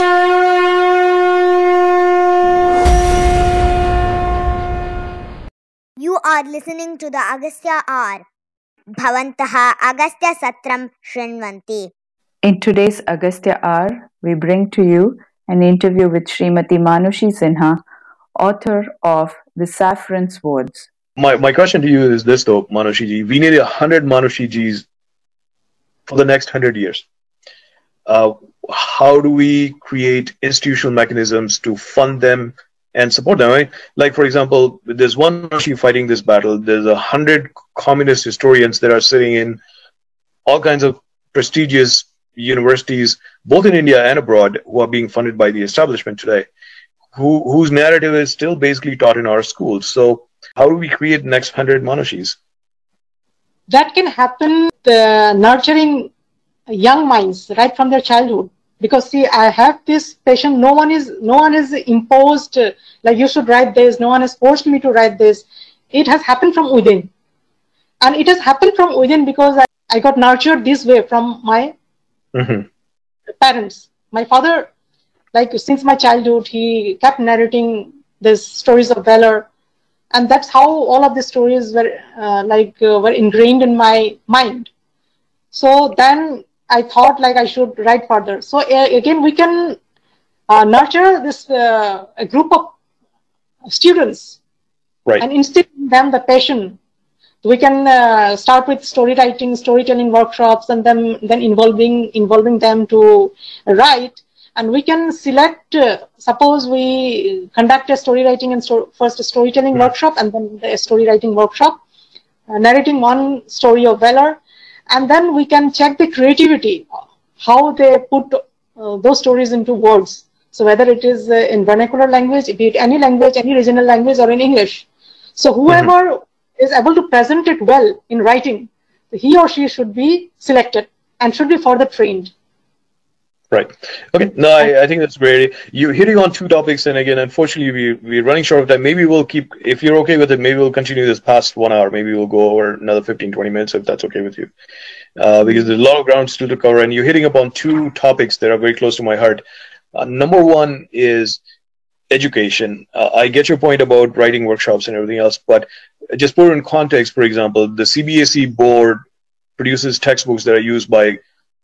You are listening to the Agastya R. Bhavantaha Agastya Satram Shrinvanti. In today's Agastya R, we bring to you an interview with Srimati Manoshi Sinha, author of The Saffron Swords. My, my question to you is this though, Manoshiji. We need a hundred Manoshijis for the next hundred years. Uh, how do we create institutional mechanisms to fund them and support them? Right? Like, for example, there's one Manoshi fighting this battle. There's a hundred communist historians that are sitting in all kinds of prestigious universities, both in India and abroad, who are being funded by the establishment today, who, whose narrative is still basically taught in our schools. So, how do we create next hundred Manoshis? That can happen the nurturing young minds right from their childhood. Because see, I have this patient. No one is no one is imposed uh, like you should write this. No one has forced me to write this. It has happened from within, and it has happened from within because I, I got nurtured this way from my Mm-hmm. parents. My father, like since my childhood, he kept narrating these stories of valor, and that's how all of the stories were uh, like uh, were ingrained in my mind. So then I thought like I should write further. So uh, again, we can uh, nurture this uh, a group of students Right. and instill in them the passion. We can uh, start with story writing, storytelling workshops, and then then involving involving them to write. And we can select. Uh, suppose we conduct a story writing and sto- first a storytelling workshop, and then a story writing workshop, uh, narrating one story of valor, and then we can check the creativity, how they put uh, those stories into words. So whether it is uh, in vernacular language, be it any language, any regional language, or in English. So whoever is able to present it well in writing, he or she should be selected and should be further trained. Right. Okay. No, I, I think that's great. You're hitting on two topics, and again, unfortunately, we we're running short of time. Maybe we'll keep, if you're okay with it, maybe we'll continue this past one hour. Maybe we'll go over another 15, 20 minutes if that's okay with you, uh, because there's a lot of ground still to cover, and you're hitting upon two topics that are very close to my heart. Uh, number one is education. Uh, I get your point about writing workshops and everything else, but just put it in context. For example, the CBSE board produces textbooks that are used by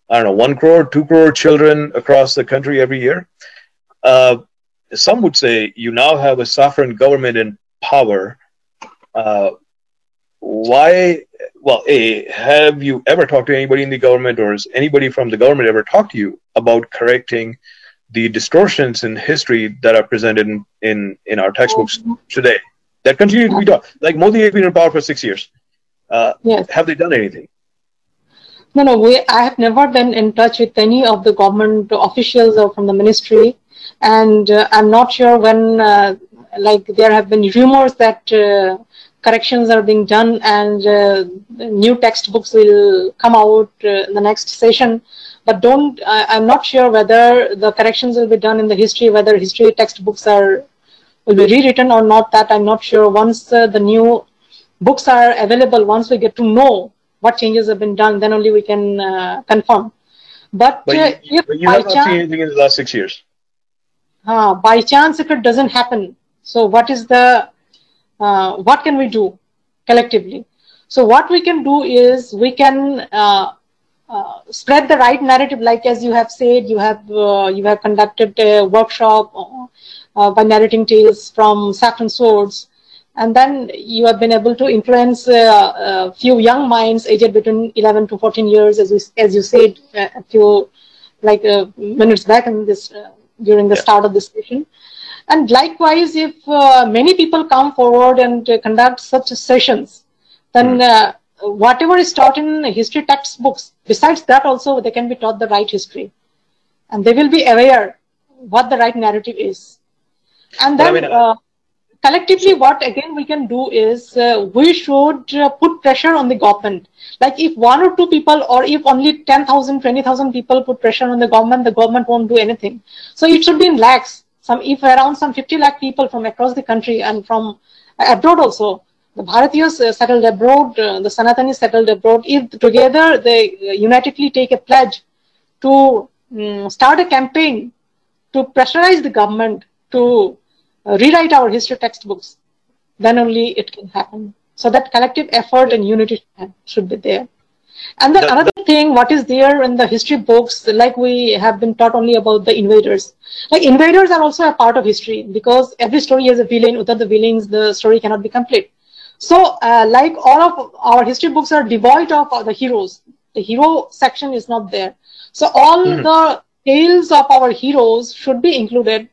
I don't know, one crore, two crore children across the country every year. Uh, some would say you now have a sovereign government in power. Uh, why? Well, A, have you ever talked to anybody in the government or has anybody from the government ever talked to you about correcting the distortions in history that are presented in, in, in our textbooks today that continue to be taught? Like Modi has been in power for six years. Uh, Yes. have they done anything? No, no, we, I have never been in touch with any of the government officials or from the ministry, and uh, I'm not sure when, uh, like, there have been rumors that uh, corrections are being done and uh, new textbooks will come out uh, in the next session. But don't, I, I'm not sure whether the corrections will be done in the history, whether history textbooks are will be rewritten or not. That I'm not sure. Once uh, the new books are available, once we get to know what changes have been done, then only we can uh, confirm. But, But uh, you, if you by have not seen chance, anything in the last six years. uh, by chance, if it doesn't happen, so what is the, uh, what can we do collectively? So what we can do is we can uh, uh, spread the right narrative, like as you have said, you have uh, you have conducted a workshop by narrating tales from Saffron Swords, and then you have been able to influence uh, a few young minds aged between 11 to 14 years, as you, as you said uh, a few like uh, minutes back in this uh, during the Yeah. start of this session. And likewise, if uh, many people come forward and uh, conduct such sessions, then uh, whatever is taught in history textbooks, besides that also they can be taught the right history, and they will be aware what the right narrative is. And But I then mean, uh, collectively, what again we can do is uh, we should uh, put pressure on the government. Like if one or two people, or if only 10,000, 20,000 people put pressure on the government, the government won't do anything. So it should be in lakhs. Some if around some 50 lakh people from across the country and from abroad also. The Bharatiyas uh, settled abroad, uh, the Sanatanis settled abroad. If together they uh, unitedly take a pledge to mm, start a campaign to pressurize the government to rewrite our history textbooks, then only it can happen. So that collective effort and unity should be there. And then another thing, what is there in the history books, like we have been taught only about the invaders. Like invaders are also a part of history because every story has a villain. Without the villains, the story cannot be complete. So, uh, like all of our history books are devoid of the heroes. The hero section is not there. So all mm-hmm. the tales of our heroes should be included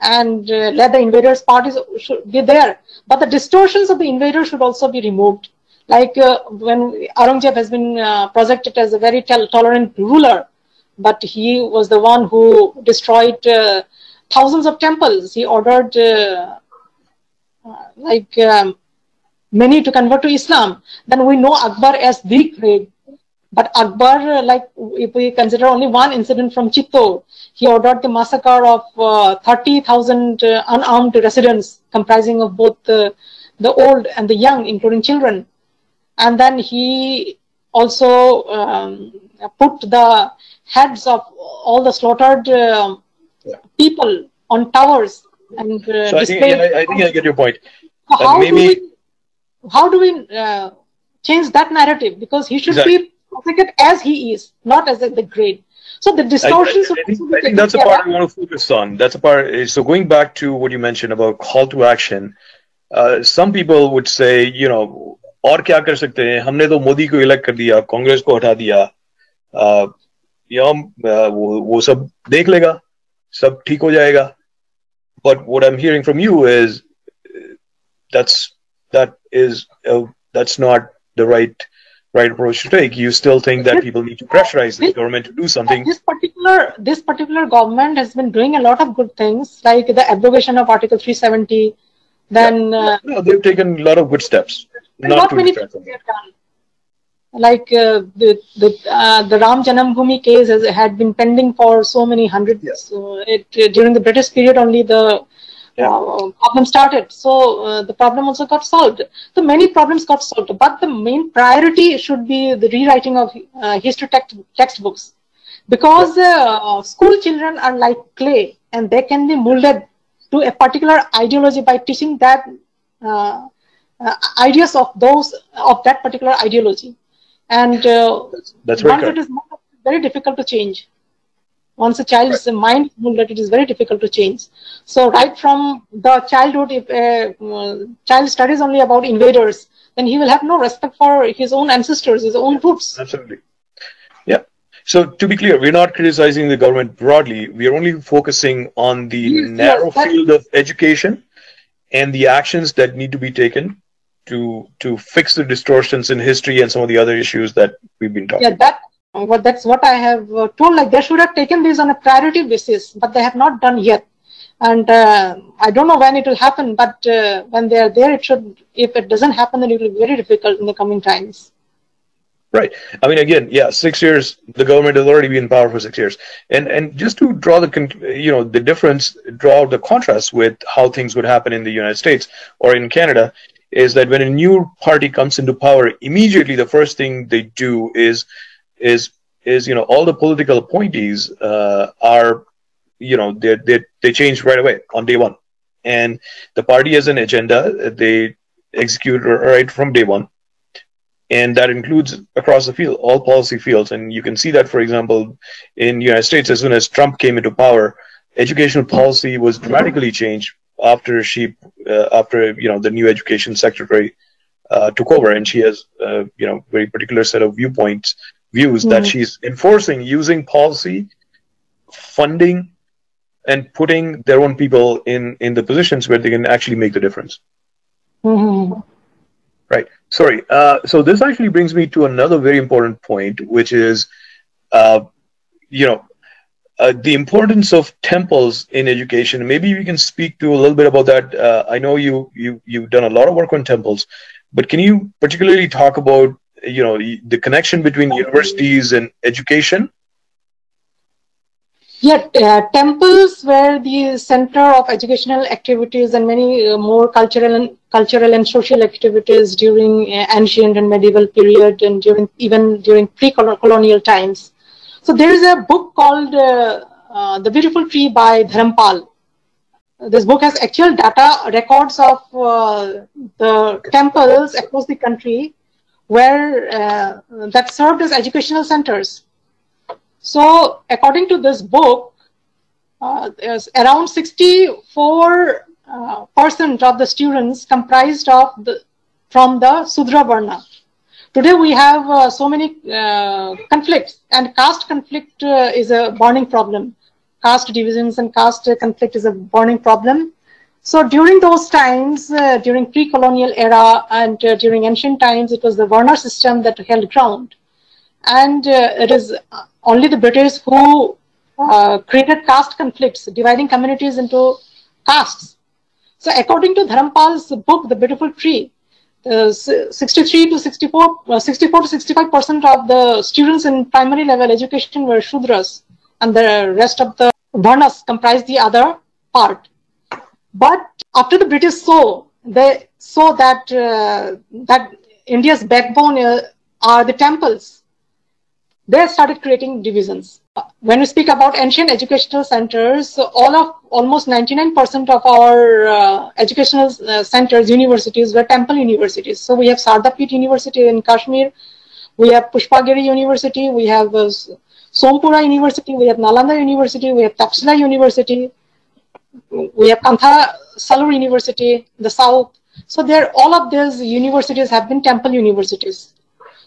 and uh, let the invaders parties should be there. But the distortions of the invaders should also be removed. Like uh, when Aurangzeb has been uh, projected as a very tolerant ruler, but he was the one who destroyed uh, thousands of temples. He ordered uh, uh, like um, many to convert to Islam. Then we know Akbar as the great but Akbar, like if we consider only one incident from Chittor, he ordered the massacre of uh, 30,000 uh, unarmed residents comprising of both the, the old and the young, including children. And then he also um, put the heads of all the slaughtered uh, people on towers and uh, so I think, yeah, I think I get your point. how, maybe... do we, how do we uh, change that narrative? Because he should exactly. be Cricket as he is, not as the grade. So the distortions. I, I, I, think, I think, that's a part I want to focus on. That's a part. So going back to what you mentioned about call to action, uh, some people would say, you know, और क्या कर सकते हैं हमने तो मोदी को elect कर दिया कांग्रेस को हटा दिया या वो वो सब देख लेगा सब ठीक हो जाएगा but what i'm hearing from you is that's that is uh, that's not the right right approach to take. You still think that people need to pressurize the government to do something. This particular this particular government has been doing a lot of good things, like the abrogation of Article 370. Then yeah. uh, no, they've taken a lot of good steps. Not, not many things they have done. Like uh, the the uh, the Ram Janmabhoomi case has, had been pending for so many hundreds. Yeah. Uh, it, during the British period, only the yeah. uh, problem started. So uh, the problem also got solved. So many problems got solved, but the main priority should be the rewriting of uh, history text textbooks, because uh, school children are like clay, and they can be molded to a particular ideology by teaching that uh, uh, ideas of those of that particular ideology, and that's, that's is very difficult to change once a child's mind is molded, it is very difficult to change. So right from the childhood, if a uh, child studies only about invaders, then he will have no respect for his own ancestors, his own roots. Absolutely. Yeah. So to be clear, we're not criticizing the government broadly. We are only focusing on the yes, narrow yes, field of education and the actions that need to be taken to to fix the distortions in history and some of the other issues that we've been talking. Yeah, that what that's what I have uh, told. Like they should have taken this on a priority basis, but they have not done yet. And uh, I don't know when it will happen, but uh, when they are there, it should. If it doesn't happen, then it will be very difficult in the coming times. Right. I mean, again, yeah, six years. The government has already been in power for six years, and and just to draw the you know the difference, draw the contrast with how things would happen in the United States or in Canada, is that when a new party comes into power, immediately the first thing they do is is is you know all the political appointees uh, are you know they they they change right away on day one, and the party has an agenda. They execute right from day one, and that includes across the field all policy fields, and you can see that for example in the United States as soon as Trump came into power, educational policy was dramatically changed after she uh, after you know the new education secretary uh, took over, and she has uh, you know very particular set of viewpoints views mm-hmm. that she's enforcing using policy, funding, and putting their own people in in the positions where they can actually make the difference. Mm-hmm. Right. Sorry. Uh, so this actually brings me to another very important point, which is, uh, you know, uh, the importance of temples in education. Maybe we can speak to a little bit about that. Uh, I know you you you've done a lot of work on temples, but can you particularly talk about you know the connection between universities and education? Yeah uh, temples were the center of educational activities and many uh, more cultural and cultural and social activities during uh, ancient and medieval period and during even during pre-colonial times. So there is a book called uh, uh, The Beautiful Tree by Dharampal. This book has actual data records of uh, the temples across the country where uh, that served as educational centers. So, according to this book, uh, there's around 64 uh, percent of the students comprised of the from the Sudra Varna. Today we have uh, so many uh, conflicts, and caste conflict uh, is a burning problem. Caste divisions and caste conflict is a burning problem. So during those times, uh, during pre-colonial era and uh, during ancient times, it was the Varna system that held ground, and uh, it is only the British who created caste conflicts, dividing communities into castes. So according to Dharampal's book, The Beautiful Tree, uh, 63 to 64, uh, 64 to 65 percent of the students in primary level education were Shudras, and the rest of the Varnas comprised the other part. But after the British saw, they saw that uh, that India's backbone uh, are the temples. They started creating divisions. When we speak about ancient educational centers, all of almost 99% of our uh, educational uh, centers, universities were temple universities. So we have Sardapit University in Kashmir, we have Pushpagiri University, we have uh, Sompura University, we have Nalanda University, we have Taxila University, we have Kantha Salur University the south. So there, all of these universities have been temple universities.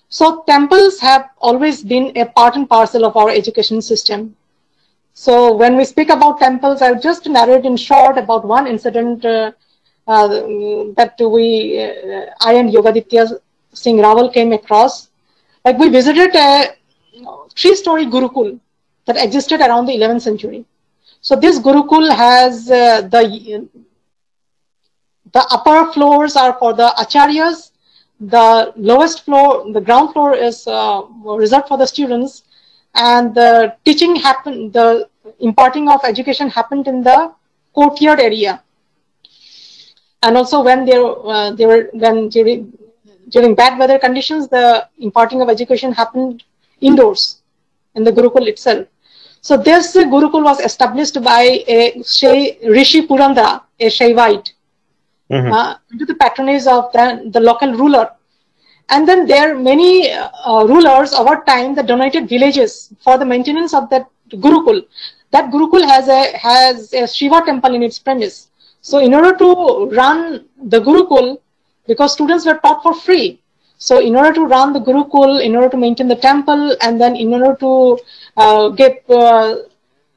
So temples have always been a part and parcel of our education system. So when we speak about temples, I'll just narrate in short about one incident uh, uh, that we, uh, I and Yogaditya Singh Rawal came across. Like we visited a three-story Gurukul that existed around the 11th century. So this Gurukul has uh, the the upper floors are for the acharyas, the lowest floor, the ground floor is uh, reserved for the students, and the teaching happened, the imparting of education happened in the courtyard area. And also when they, uh, they were when during, during bad weather conditions, the imparting of education happened indoors in the Gurukul itself. So this Gurukul was established by a Rishi Purandara, a Shaivite, mm-hmm. uh, under the patronage of the, the local ruler. And then there are many uh, rulers over time that donated villages for the maintenance of that Gurukul. That Gurukul has a has a Shiva temple in its premise. So in order to run the Gurukul, because students were taught for free, so in order to run the Gurukul, in order to maintain the temple, and then in order to uh, get uh,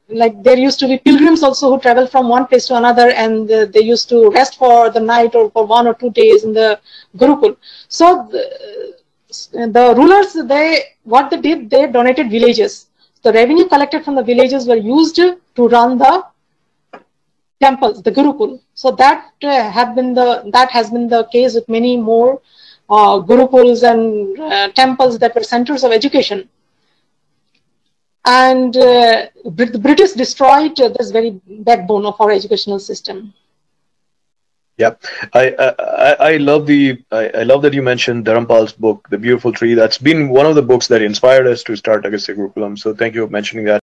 like there used to be pilgrims also who travel from one place to another and uh, they used to rest for the night or for one or two days in the gurukul. So the, the rulers they what they did they donated villages. The revenue collected from the villages were used to run the temples the gurukul. So that uh, have been the that has been the case with many more uh, gurukuls and uh, temples that were centers of education and uh, the British destroyed uh, this very backbone of our educational system. Yeah, I, I I love the I, I love that you mentioned Dharampal's book, The Beautiful Tree. That's been one of the books that inspired us to start Agastya Gurukulam. So thank you for mentioning that.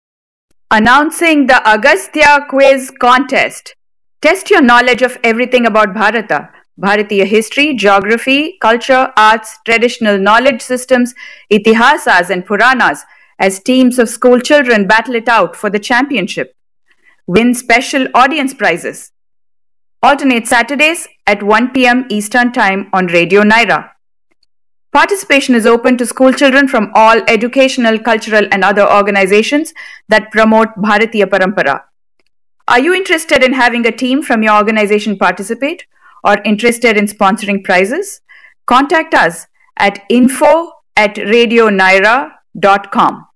Announcing the Agastya Quiz Contest. Test your knowledge of everything about Bharata. Bharatiya history, geography, culture, arts, traditional knowledge systems, itihasas and Puranas as teams of school children battle it out for the championship. Win special audience prizes. Alternate Saturdays at 1 pm Eastern Time on Radio Nyra. Participation is open to school children from all educational, cultural, and other organizations that promote Bharatiya Parampara. Are you interested in having a team from your organization participate or interested in sponsoring prizes? Contact us at info at radionyra.com.